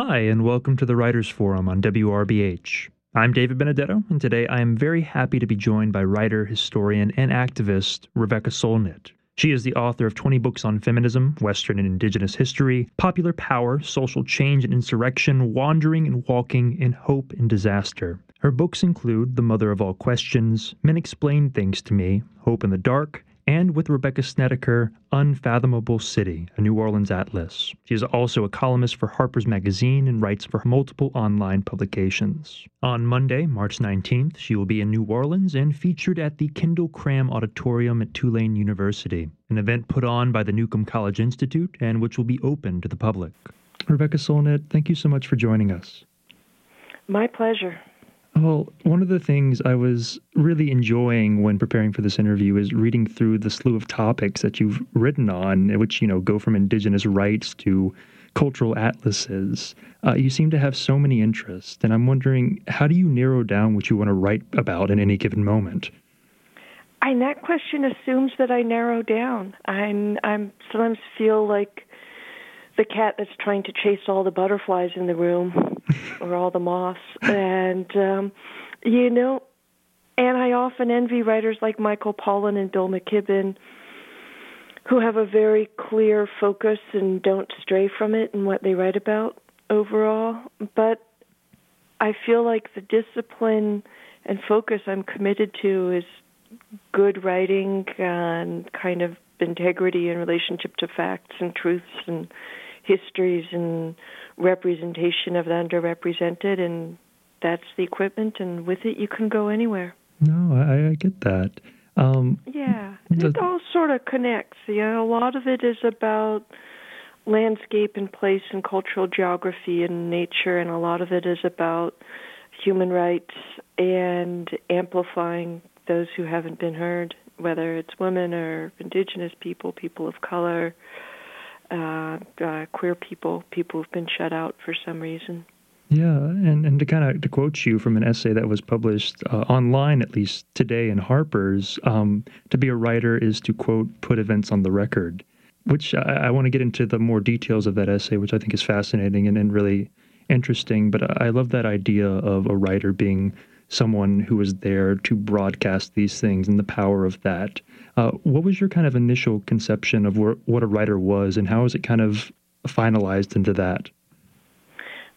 Hi, and welcome to the Writers Forum on WRBH. I'm David Benedetto, and today I am very happy to be joined by writer, historian, and activist Rebecca Solnit. She is the author of 20 books on feminism, Western and Indigenous history, popular power, social change and insurrection, wandering and walking, and hope and disaster. Her books include The Mother of All Questions, Men Explain Things to Me, Hope in the Dark, and with Rebecca Snedeker, Unfathomable City, a New Orleans atlas. She is also a columnist for Harper's Magazine and writes for multiple online publications. On Monday, March 19th, she will be in New Orleans and featured at the Kendall Cram Auditorium at Tulane University, an event put on by the Newcomb College Institute and which will be open to the public. Rebecca Solnit, thank you so much for joining us. My pleasure. Well, one of the things I was really enjoying when preparing for this interview is reading through the slew of topics that you've written on, which, you know, go from indigenous rights to cultural atlases. Uh, you seem to have so many interests, and I'm wondering how do you narrow down what you want to write about in any given moment? And that question assumes that I narrow down. I'm I'm sometimes feel like the cat that's trying to chase all the butterflies in the room or all the moss. and um you know and I often envy writers like Michael Pollan and Bill McKibben who have a very clear focus and don't stray from it in what they write about overall but I feel like the discipline and focus I'm committed to is good writing and kind of integrity in relationship to facts and truths and histories and representation of the underrepresented and that's the equipment and with it you can go anywhere. No i, I get that. Um, yeah the, it all sort of connects. You know a lot of it is about landscape and place and cultural geography and nature and a lot of it is about human rights and amplifying those who haven't been heard whether it's women or indigenous people people of color uh, uh, queer people, people who've been shut out for some reason. Yeah, and, and to kind of to quote you from an essay that was published uh, online, at least today in Harper's, um, to be a writer is to quote put events on the record. Which I, I want to get into the more details of that essay, which I think is fascinating and, and really interesting. But I love that idea of a writer being someone who is there to broadcast these things and the power of that. Uh, what was your kind of initial conception of what a writer was, and how was it kind of finalized into that?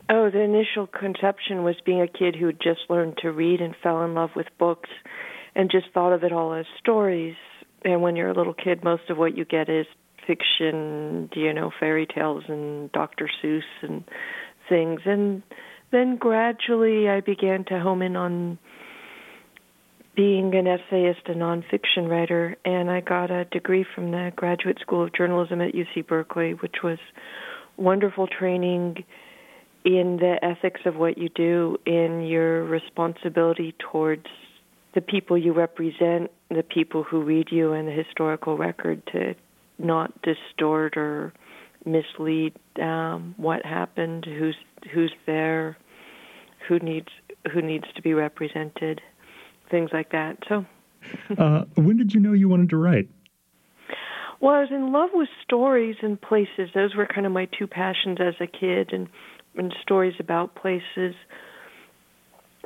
Oh, the initial conception was being a kid who just learned to read and fell in love with books and just thought of it all as stories. And when you're a little kid, most of what you get is fiction, you know, fairy tales and Dr. Seuss and things. And then gradually I began to home in on being an essayist and nonfiction writer, and I got a degree from the Graduate School of Journalism at UC Berkeley, which was wonderful training in the ethics of what you do, in your responsibility towards the people you represent, the people who read you, and the historical record to not distort or mislead um, what happened, who's who's there, who needs who needs to be represented, things like that. So, uh, when did you know you wanted to write? Well, I was in love with stories and places. Those were kind of my two passions as a kid, and and stories about places.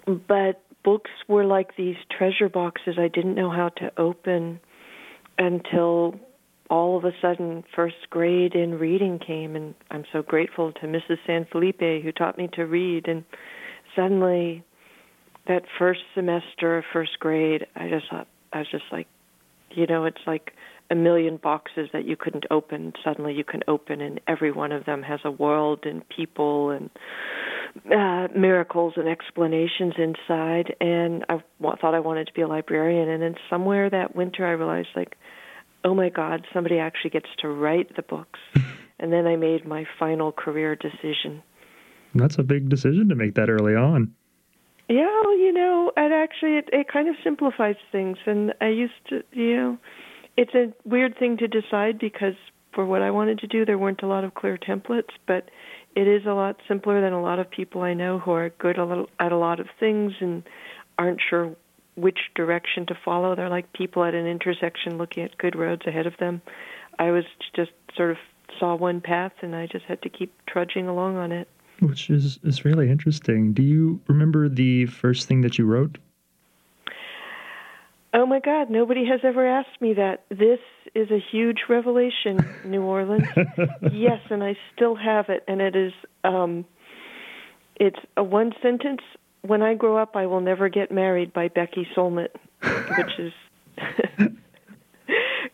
But books were like these treasure boxes I didn't know how to open until all of a sudden first grade in reading came and I'm so grateful to Mrs. San Felipe who taught me to read and suddenly that first semester of first grade I just thought I was just like you know it's like a million boxes that you couldn't open suddenly you can open and every one of them has a world and people and uh miracles and explanations inside and I thought I wanted to be a librarian and then somewhere that winter I realized like oh my God, somebody actually gets to write the books. and then I made my final career decision. That's a big decision to make that early on. Yeah, well, you know, and actually it, it kind of simplifies things. And I used to, you know, it's a weird thing to decide because for what I wanted to do, there weren't a lot of clear templates, but it is a lot simpler than a lot of people I know who are good at a lot of things and aren't sure which direction to follow. They're like people at an intersection looking at good roads ahead of them. I was just sort of saw one path and I just had to keep trudging along on it. Which is, is really interesting. Do you remember the first thing that you wrote? Oh my God, nobody has ever asked me that. This is a huge revelation, New Orleans. yes, and I still have it, and it is um it's a one sentence when I grow up I will never get married by Becky Solnit, which is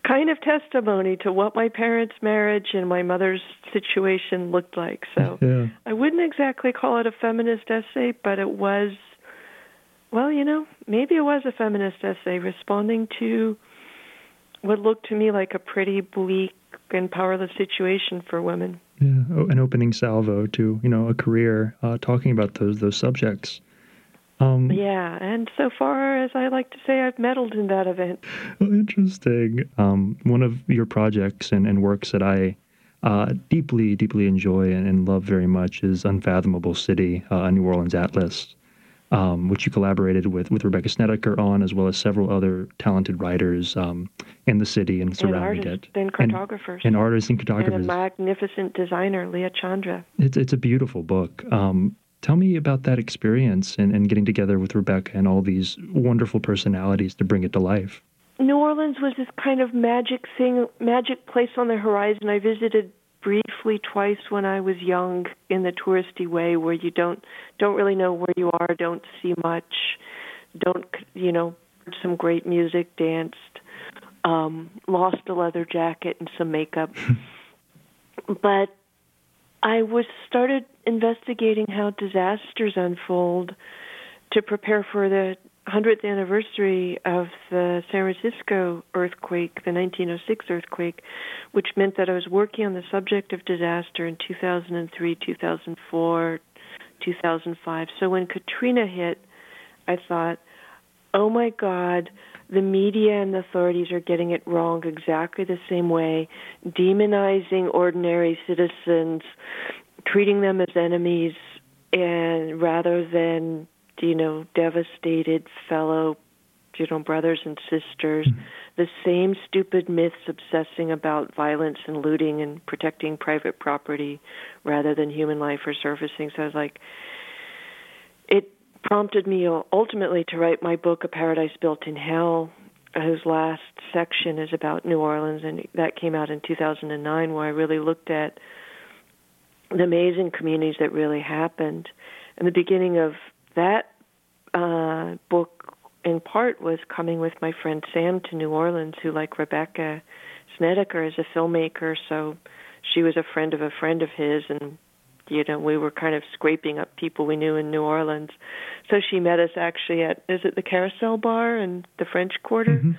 kind of testimony to what my parents' marriage and my mother's situation looked like. So yeah. I wouldn't exactly call it a feminist essay, but it was well, you know, maybe it was a feminist essay responding to what looked to me like a pretty bleak and powerless situation for women. Yeah, oh, an opening salvo to you know a career uh, talking about those those subjects. Um, yeah, and so far as I like to say, I've meddled in that event. Oh, interesting. Um, one of your projects and, and works that I uh, deeply, deeply enjoy and, and, love very much is Unfathomable City, uh, a New Orleans Atlas um, which you collaborated with with Rebecca Snedeker on, as well as several other talented writers um, in the city and surrounding and it, and cartographers, and, and, artists and cartographers, and a magnificent designer, Lia Tjandra. It's it's a beautiful book. Um, tell me about that experience and, and getting together with Rebecca and all these wonderful personalities to bring it to life. New Orleans was this kind of magic thing, magic place on the horizon. I visited briefly twice when I was young in the touristy way where you don't don't really know where you are, don't see much, don't you know, some great music, danced, um, lost a leather jacket and some makeup. but I was started investigating how disasters unfold to prepare for the 100th anniversary of the San Francisco earthquake, the 1906 earthquake, which meant that I was working on the subject of disaster in 2003, 2004, 2005. So when Katrina hit, I thought, oh my God, the media and the authorities are getting it wrong exactly the same way, demonizing ordinary citizens, treating them as enemies, and rather than you know, devastated fellow, you know, brothers and sisters. Mm-hmm. The same stupid myths obsessing about violence and looting and protecting private property rather than human life or surfacing. So I was like, it prompted me ultimately to write my book, A Paradise Built in Hell, whose last section is about New Orleans, and that came out in 2009, where I really looked at the amazing communities that really happened. And the beginning of that uh, book, in part, was coming with my friend Sam to New Orleans, who, like Rebecca Snedeker, is a filmmaker. So she was a friend of a friend of his, and you know we were kind of scraping up people we knew in New Orleans. So she met us actually at is it the Carousel Bar in the French Quarter. Mm-hmm.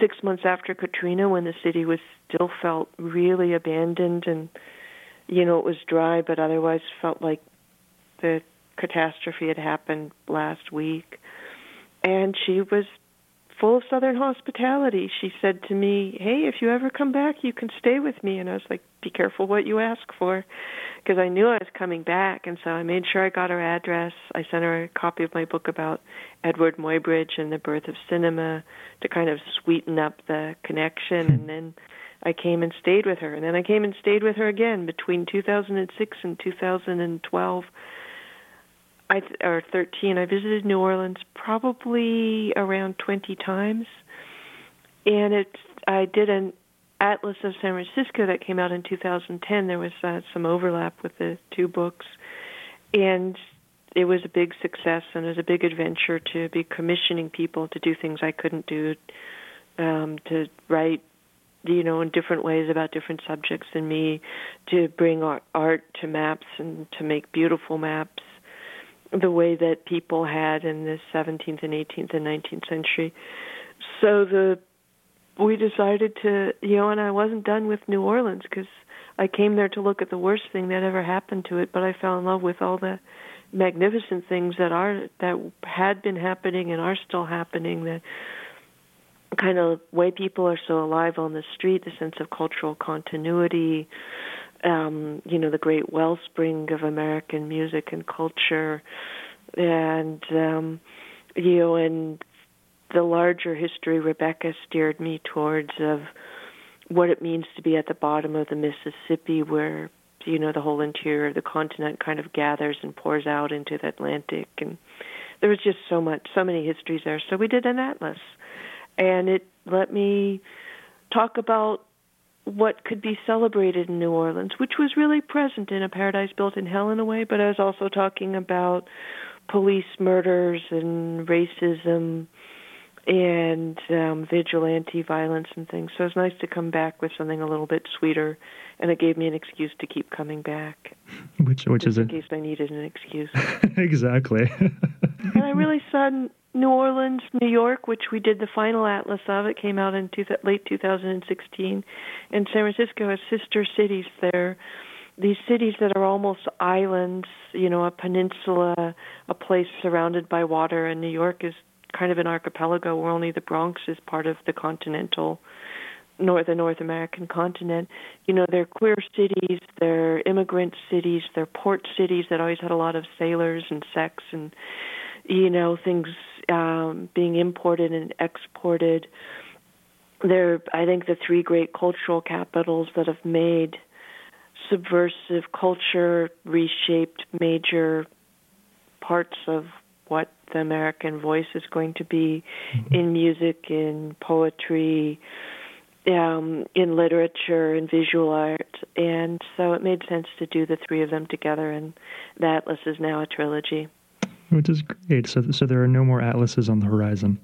Six months after Katrina, when the city was still felt really abandoned and you know it was dry, but otherwise felt like the catastrophe had happened last week. And she was full of Southern hospitality. She said to me, Hey, if you ever come back, you can stay with me. And I was like, Be careful what you ask for. Because I knew I was coming back. And so I made sure I got her address. I sent her a copy of my book about Eadweard Muybridge and the birth of cinema to kind of sweeten up the connection. And then I came and stayed with her. And then I came and stayed with her again between 2006 and 2012 I or 13. I visited New Orleans probably around 20 times, and it I did an Atlas of San Francisco that came out in 2010. There was uh, some overlap with the two books, and it was a big success and it was a big adventure to be commissioning people to do things I couldn't do, um, to write, you know, in different ways about different subjects than me, to bring art, art to maps and to make beautiful maps the way that people had in the 17th and 18th and 19th century. So the we decided to, you know, and I wasn't done with New Orleans because I came there to look at the worst thing that ever happened to it, but I fell in love with all the magnificent things that are that had been happening and are still happening. The kind of way people are so alive on the street, the sense of cultural continuity, um, you know, the great wellspring of American music and culture, and um, you know, and the larger history Rebecca steered me towards of what it means to be at the bottom of the Mississippi, where you know, the whole interior of the continent kind of gathers and pours out into the Atlantic. And there was just so much, so many histories there. So we did an atlas. And it let me talk about what could be celebrated in New Orleans, which was really present in A Paradise Built in Hell in a way, but I was also talking about police murders and racism and um, vigilante violence and things. So it's nice to come back with something a little bit sweeter, and it gave me an excuse to keep coming back. Which which is in it? case I needed an excuse. exactly. and I really saw New Orleans, New York, which we did the final atlas of. It came out in two, late 2016, and San Francisco has sister cities there. These cities that are almost islands, you know, a peninsula, a place surrounded by water, and New York is kind of an archipelago where only the Bronx is part of the continental north the North American continent. You know, they're queer cities, they're immigrant cities, they're port cities that always had a lot of sailors and sex and you know, things um being imported and exported. They're I think the three great cultural capitals that have made subversive culture reshaped major parts of what the American voice is going to be Mm-hmm. in music, in poetry, um, in literature, in visual art. And so it made sense to do the three of them together, and the Atlas is now a trilogy. Which is great. So so there are no more atlases on the horizon.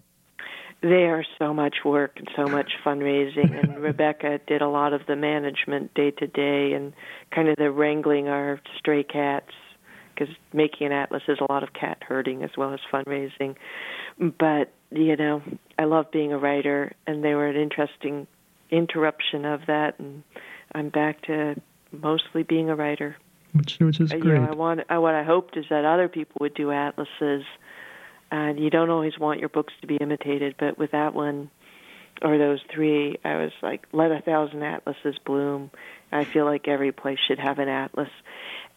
They are so much work and so much fundraising, and Rebecca did a lot of the management day to day and kind of the wrangling our stray cats because making an atlas is a lot of cat herding as well as fundraising. But you know, I love being a writer, and they were an interesting interruption of that, and I'm back to mostly being a writer. Which which is great. You know, I want I, what I hoped is that other people would do atlases, and you don't always want your books to be imitated, but with that one or those three, I was like, let a thousand atlases bloom. I feel like every place should have an atlas.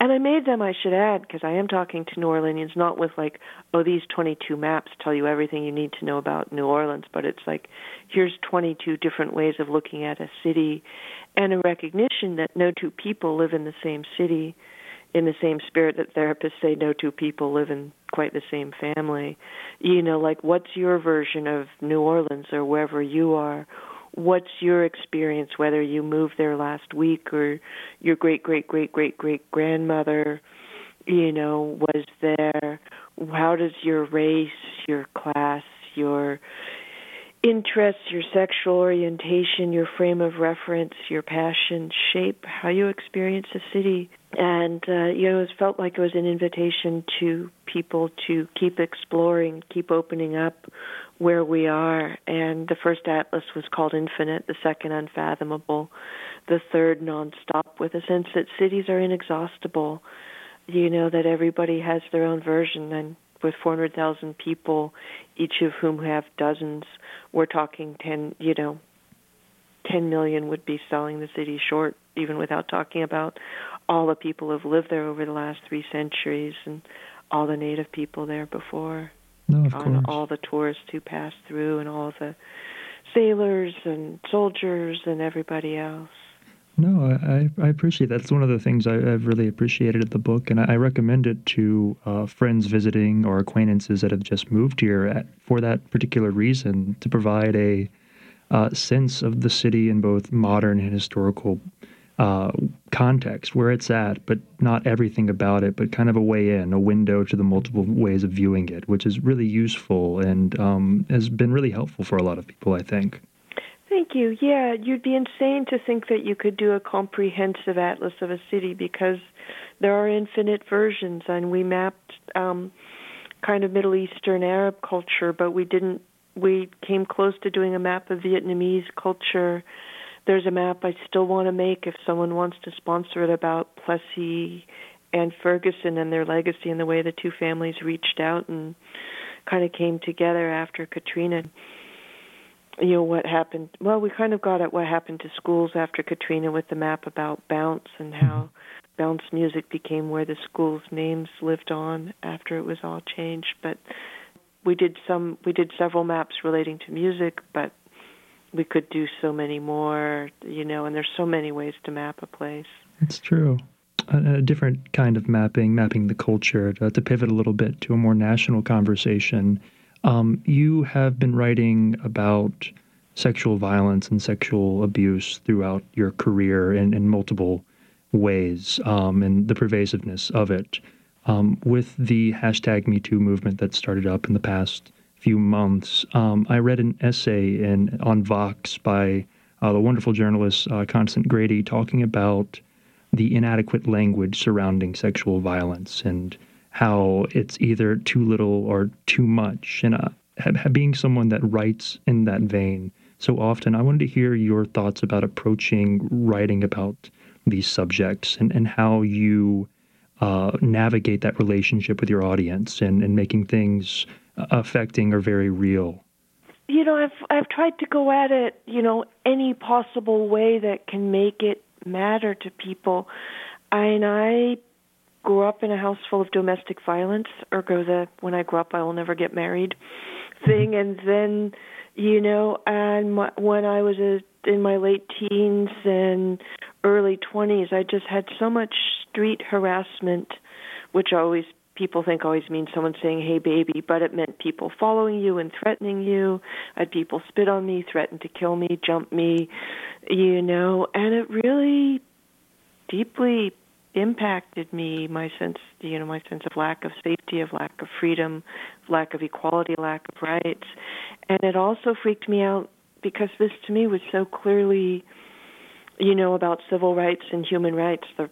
And I made them, I should add, because I am talking to New Orleanians, not with like, oh, these 22 maps tell you everything you need to know about New Orleans, but it's like, here's 22 different ways of looking at a city and a recognition that no two people live in the same city in the same spirit that therapists say no two people live in quite the same family. You know, like what's your version of New Orleans or wherever you are? What's your experience, whether you moved there last week or your great great great great great grandmother, you know, was there? How does your race, your class, your interests, your sexual orientation, your frame of reference, your passion shape how you experience a city. And uh, you know, it felt like it was an invitation to people to keep exploring, keep opening up where we are. And the first atlas was called Infinite, the second Unfathomable, the third Nonstop, with a sense that cities are inexhaustible. You know that everybody has their own version, and with 400,000 people, each of whom have dozens, we're talking 10, you know, 10 million would be selling the city short, even without talking about all the people who've lived there over the last three centuries and all the native people there before, no, on course. all the tourists who pass through, and all the sailors and soldiers and everybody else. No, I, I appreciate that. It's one of the things I, I've really appreciated at the book, and I, I recommend it to uh, friends visiting or acquaintances that have just moved here at, for that particular reason to provide a uh, sense of the city in both modern and historical uh, context, where it's at, but not everything about it, but kind of a way in, a window to the multiple ways of viewing it, which is really useful and um, has been really helpful for a lot of people, I think. Thank you. Yeah, you'd be insane to think that you could do a comprehensive atlas of a city because there are infinite versions, and we mapped um, kind of Middle Eastern Arab culture, but we didn't. We came close to doing a map of Vietnamese culture. There's a map I still want to make if someone wants to sponsor it about Plessy and Ferguson and their legacy and the way the two families reached out and kind of came together after Katrina you know what happened. Well we kind of got at what happened to schools after katrina with the map about bounce and how mm-hmm. bounce music became where the schools names lived on after it was all changed. But we did some we did several maps relating to music but we could do so many more you know and there's so many ways to map a place It's true. a, a different kind of mapping, mapping the culture, to, to, pivot a little bit to a more national conversation. Um, you have been writing about sexual violence and sexual abuse throughout your career in, in multiple ways um, and the pervasiveness of it. Um, with the hashtag MeToo movement that started up in the past few months, um, I read an essay in on Vox by uh, the wonderful journalist uh, Constance Grady talking about the inadequate language surrounding sexual violence and how it's either too little or too much. And uh, being someone that writes in that vein so often, I wanted to hear your thoughts about approaching writing about these subjects and, and how you uh, navigate that relationship with your audience and, and making things affecting or very real. You know, I've I've tried to go at it, you know, any possible way that can make it matter to people. I, And I grew up in a house full of domestic violence, ergo the when I grew up I will never get married mm-hmm. thing. And then, you know, and my, when I was a, in my late teens and early 20s, I just had so much street harassment, which always people think always means someone saying hey baby but it meant people following you and threatening you. I had people spit on me threaten to kill me jump me you know and it really deeply impacted me my sense you know my sense of lack of safety of lack of freedom lack of equality lack of rights. And it also freaked me out because this to me was so clearly you know about civil rights and human rights the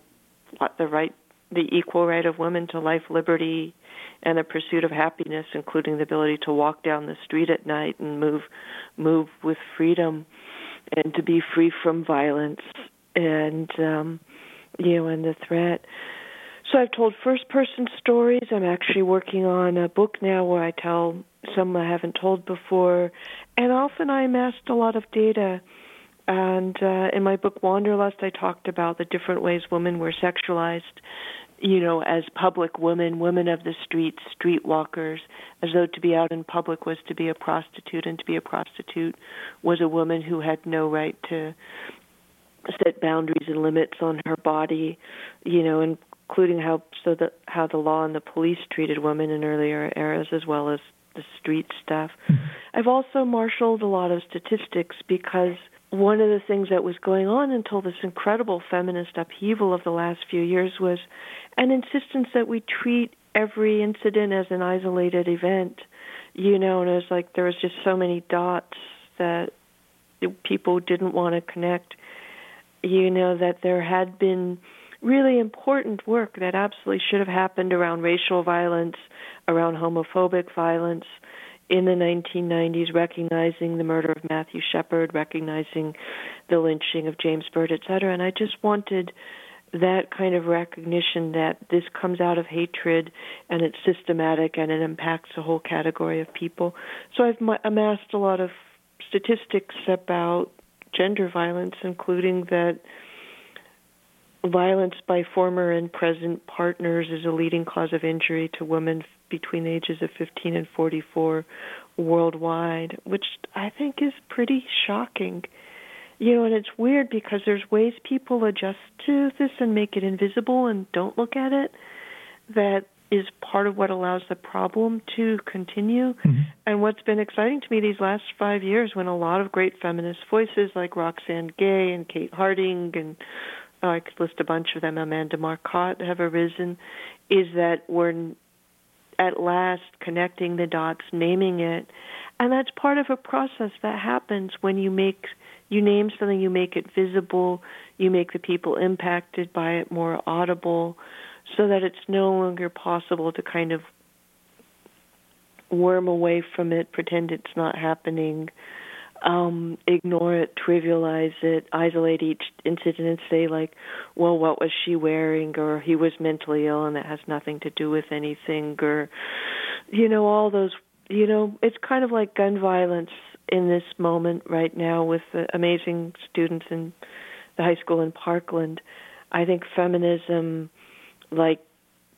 the right the equal right of women to life liberty and the pursuit of happiness including the ability to walk down the street at night and move move with freedom and to be free from violence and um you know and the threat so I've told first person stories. I'm actually working on a book now where I tell some I haven't told before. And often I amassed a lot of data. And uh, in my book Wanderlust, I talked about the different ways women were sexualized, you know, as public women, women of the streets, streetwalkers, as though to be out in public was to be a prostitute, and to be a prostitute was a woman who had no right to set boundaries and limits on her body, you know, including how so that how the law and the police treated women in earlier eras as well as the street stuff. Mm-hmm. I've also marshaled a lot of statistics because one of the things that was going on until this incredible feminist upheaval of the last few years was an insistence that we treat every incident as an isolated event. You know, and it was like there was just so many dots that people didn't want to connect. You know that there had been really important work that absolutely should have happened around racial violence, around homophobic violence in the 1990s, recognizing the murder of Matthew Shepard, recognizing the lynching of James Byrd, et cetera. And I just wanted that kind of recognition that this comes out of hatred and it's systematic and it impacts a whole category of people. So I've amassed a lot of statistics about gender violence, including that Violence by former and present partners is a leading cause of injury to women between the ages of 15 and 44 worldwide, which I think is pretty shocking. You know, and it's weird because there's ways people adjust to this and make it invisible and don't look at it that is part of what allows the problem to continue. Mm-hmm. And what's been exciting to me these last five years, when a lot of great feminist voices like Roxane Gay and Kate Harding and oh, I could list a bunch of them, Amanda Marcotte have arisen, is that we're at last connecting the dots, naming it. And that's part of a process that happens when you make you name something, you make it visible, you make the people impacted by it more audible, so that it's no longer possible to kind of worm away from it, pretend it's not happening, um, ignore it, trivialize it, isolate each incident and say like, well, what was she wearing or he was mentally ill and that has nothing to do with anything or you know all those you know it's kind of like gun violence in this moment right now with the amazing students in the high school in Parkland. I think feminism like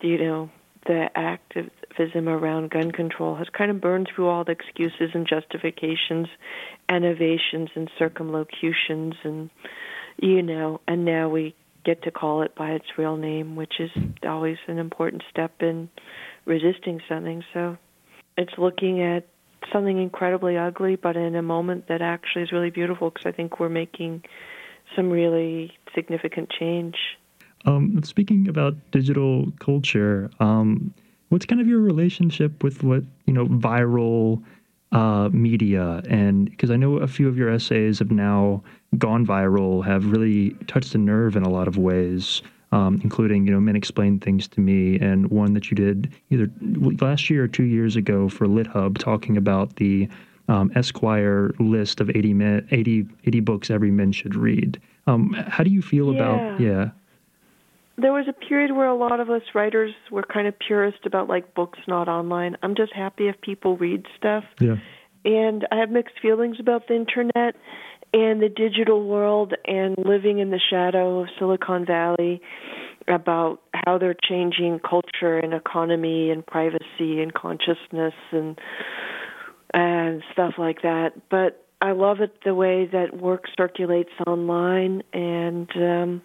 you know the activism around gun control has kind of burned through all the excuses and justifications, innovations and circumlocutions, and you know, and now we get to call it by its real name, which is always an important step in resisting something. So it's looking at something incredibly ugly, but in a moment that actually is really beautiful because I think we're making some really significant change. Um, speaking about digital culture, um, what's kind of your relationship with what you know viral uh, media? And because I know a few of your essays have now gone viral, have really touched a nerve in a lot of ways. Um, including you know men explain things to me and one that you did either last year or two years ago for LitHub talking about the um, Esquire list of 80, men, 80, 80 books every man should read. Um, how do you feel yeah. about yeah? There was a period where a lot of us writers were kind of purist about like books not online. I'm just happy if people read stuff. Yeah. And I have mixed feelings about the internet and the digital world and living in the shadow of Silicon Valley about how they're changing culture and economy and privacy and consciousness and and stuff like that. But I love it the way that work circulates online and um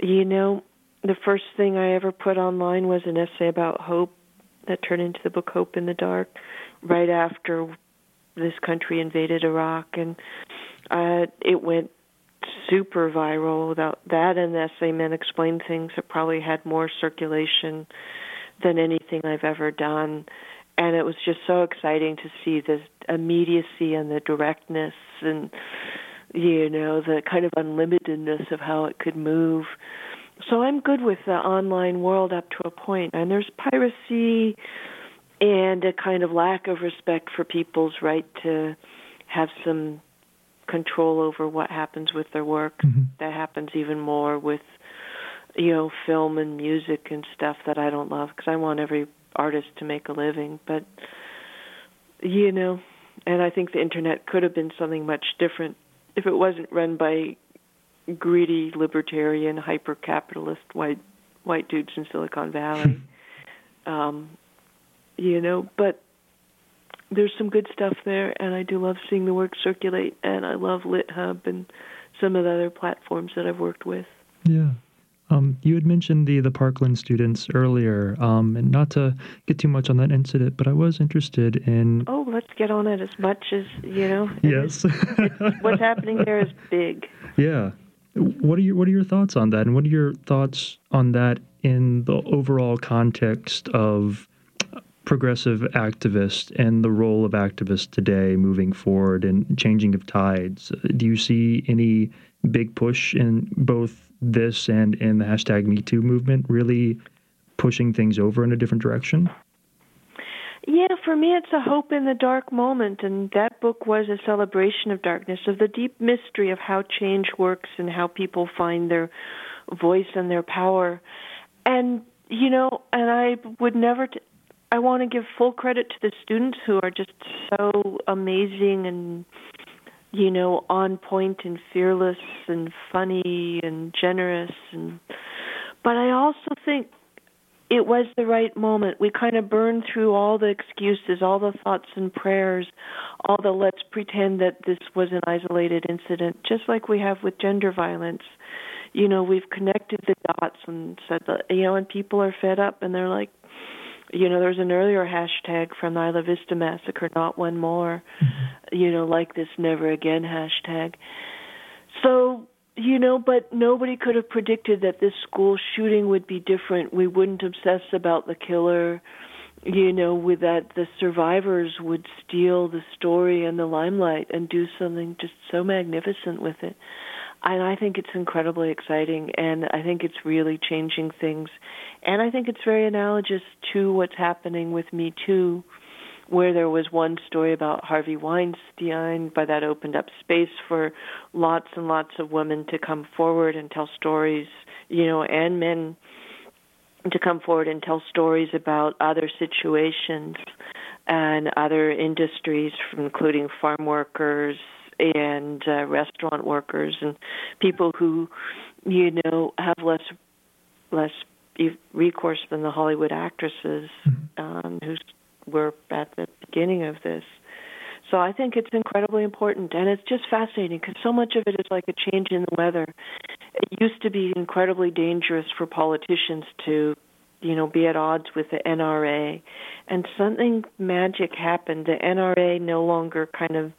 you know the first thing I ever put online was an essay about hope that turned into the book Hope in the Dark right after this country invaded Iraq. And uh it went super viral. That that and essay men explain things that probably had more circulation than anything I've ever done. And it was just so exciting to see the immediacy and the directness and you know the kind of unlimitedness of how it could move so I'm good with the online world up to a point and there's piracy and a kind of lack of respect for people's right to have some control over what happens with their work mm-hmm. that happens even more with you know film and music and stuff that I don't love because I want every artist to make a living, but you know, and I think the internet could have been something much different if it wasn't run by greedy libertarian hyper capitalist white white dudes in Silicon Valley. um you know, but there's some good stuff there and I do love seeing the work circulate and I love LitHub and some of the other platforms that I've worked with. Yeah. Um, you had mentioned the the Parkland students earlier, um, and not to get too much on that incident, but I was interested in. Oh, let's get on it as much as you know. Yes. what's happening there is big. Yeah. What are your What are your thoughts on that, and what are your thoughts on that in the overall context of progressive activists and the role of activists today moving forward and changing of tides? Do you see any big push in both this and in the hashtag MeToo movement really pushing things over in a different direction? Yeah, for me, it's a hope in the dark moment, and that book was a celebration of darkness, of the deep mystery of how change works and how people find their voice and their power. And, you know, and I would never, t- I want to give full credit to the students who are just so amazing and you know, on point and fearless and funny and generous and but I also think it was the right moment. We kind of burned through all the excuses, all the thoughts and prayers, all the let's pretend that this was an isolated incident, just like we have with gender violence. You know, we've connected the dots and said that, you know, and people are fed up and they're like, you know, there's an earlier hashtag from the Isla Vista massacre, not one more, mm-hmm. you know, like this never again hashtag. So, you know, but nobody could have predicted that this school shooting would be different. We wouldn't obsess about the killer, you know, with that the survivors would steal the story and the limelight and do something just so magnificent with it. And I think it's incredibly exciting, and I think it's really changing things, and I think it's very analogous to what's happening with Me Too, where there was one story about Harvey Weinstein, but that opened up space for lots and lots of women to come forward and tell stories, you know, and men to come forward and tell stories about other situations and other industries, including farm workers, and uh, restaurant workers and people who, you know, have less less recourse than the Hollywood actresses mm-hmm. um, who were at the beginning of this. So I think it's incredibly important, and it's just fascinating because so much of it is like a change in the weather. It used to be incredibly dangerous for politicians to, you know, be at odds with the NRA, and something magic happened. The NRA no longer kind of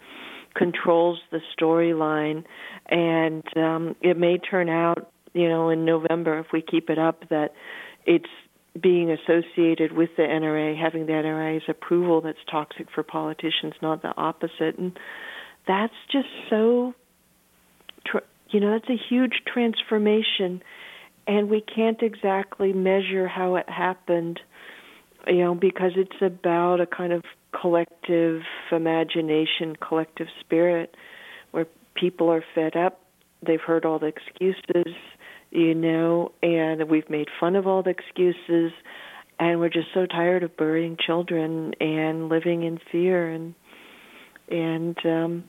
controls the storyline, and um, it may turn out, you know, in November if we keep it up that it's being associated with the NRA, having the NRA's approval that's toxic for politicians, not the opposite. And that's just so, you know, that's a huge transformation. And we can't exactly measure how it happened, you know, because it's about a kind of collective imagination, collective spirit, where people are fed up. They've heard all the excuses you know, and we've made fun of all the excuses, and we're just so tired of burying children and living in fear and and um,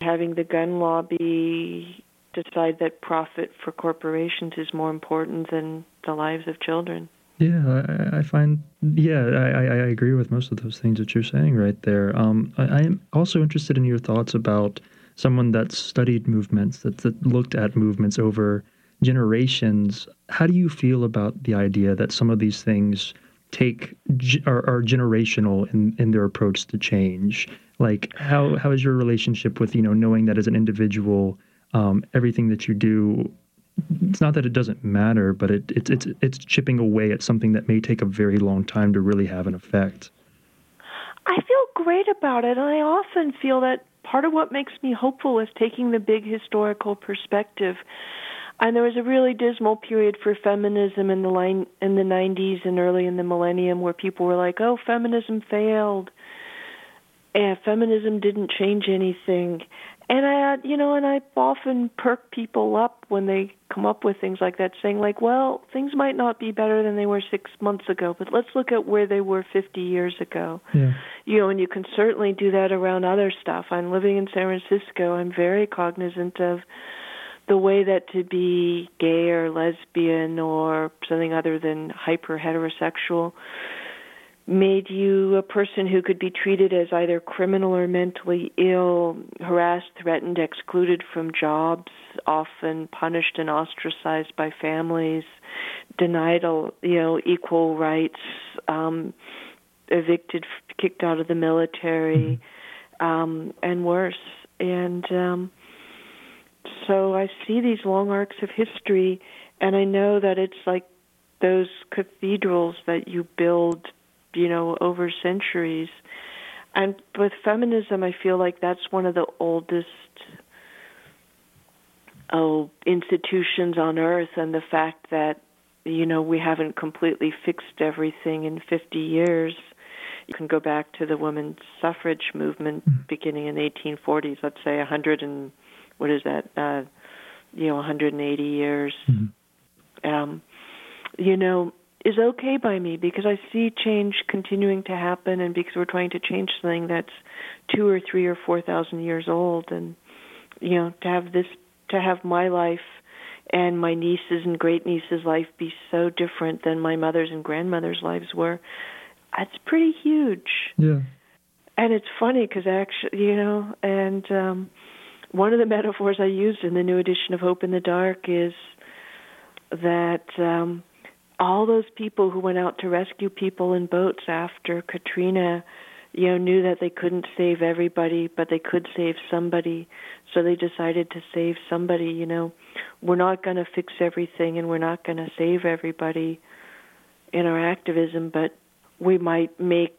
having the gun lobby decide that profit for corporations is more important than the lives of children. Yeah, I, I find yeah, I, I agree with most of those things that you're saying right there. Um, I, am also interested in your thoughts about someone that studied movements, that, that looked at movements over generations, how do you feel about the idea that some of these things take are, are generational in, in their approach to change? Like how how is your relationship with you know knowing that as an individual, um, everything that you do it's not that it doesn't matter, but it, it's it's it's chipping away at something that may take a very long time to really have an effect. I feel great about it, and I often feel that part of what makes me hopeful is taking the big historical perspective. And there was a really dismal period for feminism in the line in the 90s and early in the millennium where people were like, "Oh, feminism failed." And feminism didn't change anything. And I, you know, and I often perk people up when they come up with things like that, saying like, "Well, things might not be better than they were six months ago, but let's look at where they were 50 years ago." Yeah. You know, and you can certainly do that around other stuff. I'm living in San Francisco. I'm very cognizant of the way that to be gay or lesbian or something other than hyper heterosexual made you a person who could be treated as either criminal or mentally ill, harassed, threatened, excluded from jobs, often punished and ostracized by families, denied you know equal rights, um, evicted, kicked out of the military, mm-hmm. um, and worse. And um, so I see these long arcs of history, and I know that it's like those cathedrals that you build, you know, over centuries. And with feminism, I feel like that's one of the oldest oh institutions on earth, and the fact that you know we haven't completely fixed everything in 50 years. You can go back to the women's suffrage movement mm-hmm. beginning in the 1840s. Let's say 100 and what is that? Uh, you know, 180 years. Mm-hmm. Um, you know, is okay by me because I see change continuing to happen, and because we're trying to change something that's two or three or four thousand years old, and you know, to have this, to have my life and my nieces and great nieces' life be so different than my mother's and grandmother's lives were, that's pretty huge. Yeah. And it's funny because actually, you know, and um one of the metaphors I used in the new edition of Hope in the Dark is that um, all those people who went out to rescue people in boats after Katrina, you know, knew that they couldn't save everybody, but they could save somebody. So they decided to save somebody. You know, we're not going to fix everything, and we're not going to save everybody in our activism, but we might make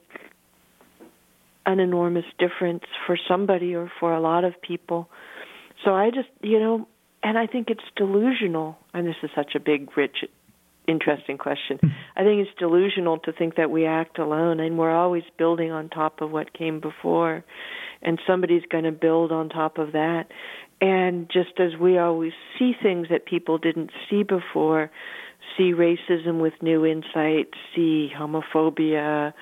an enormous difference for somebody or for a lot of people. So I just, you know, and I think it's delusional. And this is such a big, rich, interesting question. Hmm. I think it's delusional to think that we act alone and we're always building on top of what came before. And somebody's going to build on top of that. And just as we always see things that people didn't see before, see racism with new insight, see homophobia,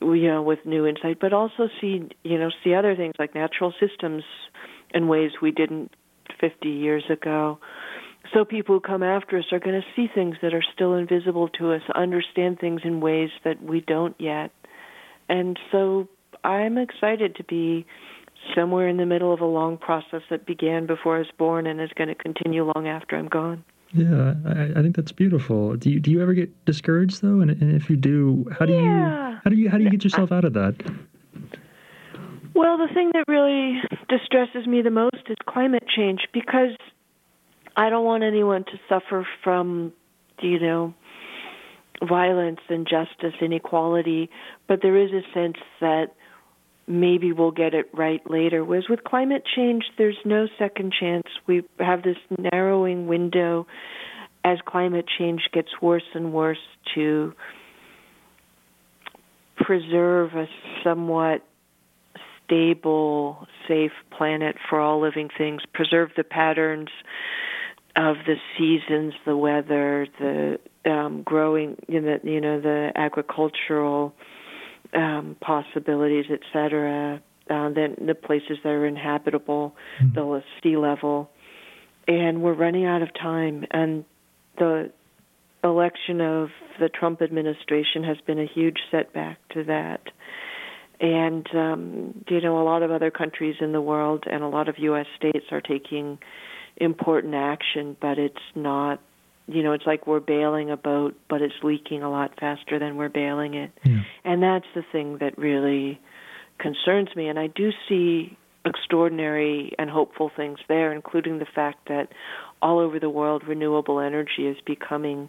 you know, with new insight, but also see, you know, see other things like natural systems in ways we didn't 50 years ago. So people who come after us are going to see things that are still invisible to us, understand things in ways that we don't yet. And so I'm excited to be somewhere in the middle of a long process that began before I was born and is going to continue long after I'm gone. Yeah, I, I think that's beautiful. Do you do you ever get discouraged though? And, and if you do, how do yeah. you how do you how do you get yourself out of that? Well, the thing that really distresses me the most is climate change because I don't want anyone to suffer from, you know, violence, injustice, inequality, but there is a sense that maybe we'll get it right later. Whereas with climate change, there's no second chance. We have this narrowing window as climate change gets worse and worse to preserve a somewhat stable, safe planet for all living things, preserve the patterns of the seasons, the weather, the um, growing, you know, the agricultural um, possibilities, etc. Uh, then the places that are inhabitable, mm-hmm. the sea level, and we're running out of time. And the election of the Trump administration has been a huge setback to that. And um, you know, a lot of other countries in the world and a lot of U.S. states are taking important action, but it's not you know, it's like we're bailing a boat, but it's leaking a lot faster than we're bailing it. Yeah. And that's the thing that really concerns me. And I do see extraordinary and hopeful things there, including the fact that all over the world renewable energy is becoming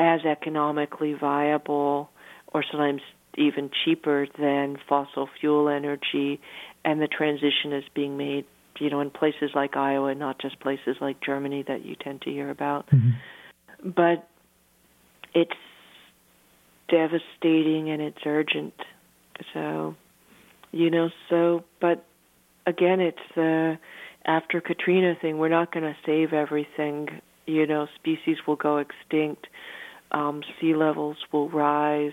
as economically viable or sometimes even cheaper than fossil fuel energy and the transition is being made you know, in places like Iowa, not just places like Germany that you tend to hear about. Mm-hmm. But it's devastating and it's urgent. So, you know, so, but again, it's the after Katrina thing. We're not going to save everything. You know, species will go extinct, um, sea levels will rise,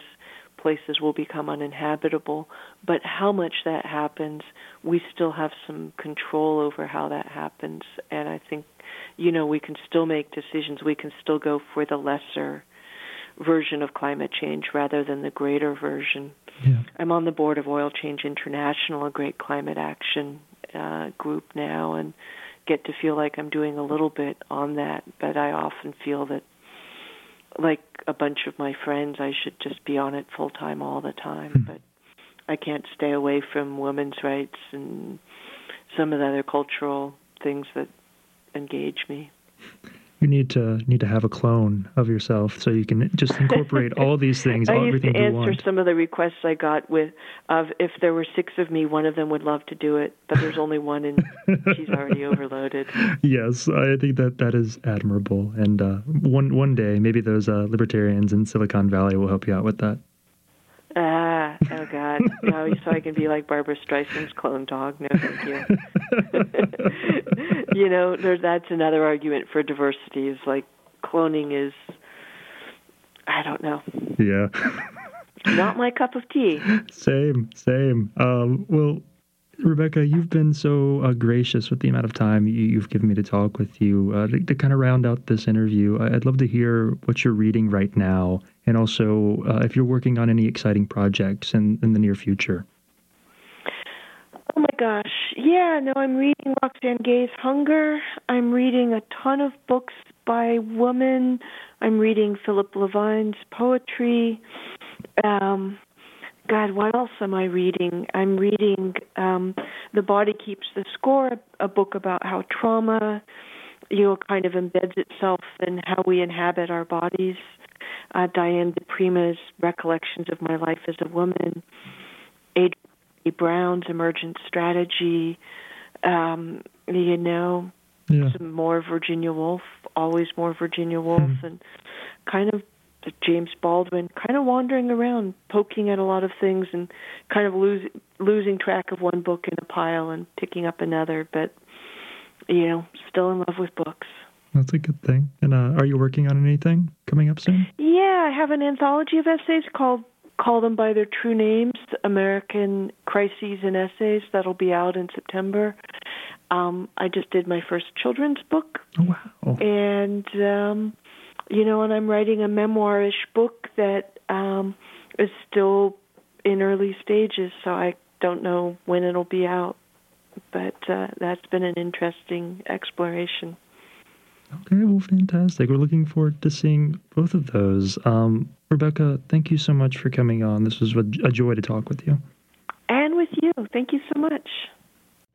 places will become uninhabitable. But how much that happens, we still have some control over how that happens. And I think, you know, we can still make decisions. We can still go for the lesser version of climate change rather than the greater version. Yeah. I'm on the board of Oil Change International, a great climate action uh, group now, and get to feel like I'm doing a little bit on that. But I often feel that like a bunch of my friends, I should just be on it full time all the time. Hmm. But I can't stay away from women's rights and some of the other cultural things that engage me you need to need to have a clone of yourself so you can just incorporate all these things. I all, used to answer some of the requests I got with of if there were six of me, one of them would love to do it, but there's only one, and she's already overloaded. Yes, I think that that is admirable, and uh, one one day maybe those uh, libertarians in Silicon Valley will help you out with that. Ah, oh God, no! So I can be like Barbra Streisand's clone dog. No, thank you. you know, there, that's another argument for diversity. Is like cloning is, I don't know. Yeah. Not my cup of tea. Same, same. Um, well, Rebecca, you've been so uh, gracious with the amount of time you, have given me to talk with you. Uh, to, to, kind of round out this interview, I'd love to hear what you're reading right now, and also uh, if you're working on any exciting projects in, in the near future. Oh my gosh. Yeah, no, I'm reading Roxane Gay's Hunger. I'm reading a ton of books by women. I'm reading Philip Levine's poetry. Um, God, what else am I reading? I'm reading um, The Body Keeps the Score, a book about how trauma, you know, kind of embeds itself in how we inhabit our bodies. Uh, Diane di Prima's Recollections of My Life as a Woman. Adrienne Brown's Emergent Strategy. Um, you know, yeah. some more Virginia Woolf, always more Virginia Woolf, mm-hmm. and kind of James Baldwin, kind of wandering around, poking at a lot of things, and kind of losing losing track of one book in a pile and picking up another. But you know, still in love with books. That's a good thing. And uh, are you working on anything coming up soon? Yeah, I have an anthology of essays called "Call Them by Their True Names: American Crises and Essays." That'll be out in September. Um, I just did my first children's book. Oh, wow! And um, you know, and I'm writing a memoirish book that um, is still in early stages, so I don't know when it'll be out. but uh, that's been an interesting exploration. Okay, well, fantastic. We're looking forward to seeing both of those. Um, Rebecca, thank you so much for coming on. This was a joy to talk with you. And with you. Thank you so much.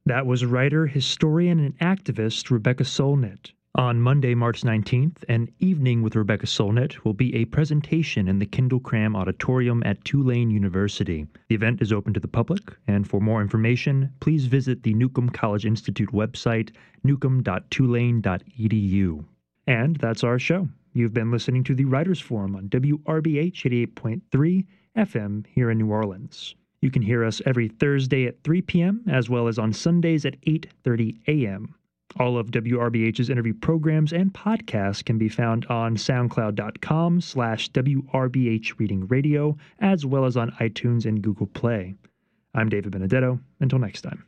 That was writer, historian, and activist Rebecca Solnit. On Monday, March 19th, an evening with Rebecca Solnit will be a presentation in the Kendall Cram Auditorium at Tulane University. The event is open to the public, and for more information, please visit the Newcomb College Institute website, newcomb.tulane.edu. And that's our show. You've been listening to the Writers Forum on WRBH 88.3 FM here in New Orleans. You can hear us every Thursday at 3 p.m. as well as on Sundays at 8:30 a.m. All of WRBH's interview programs and podcasts can be found on soundcloud.com slash WRBH Reading Radio, as well as on iTunes and Google Play. I'm David Benedetto. Until next time.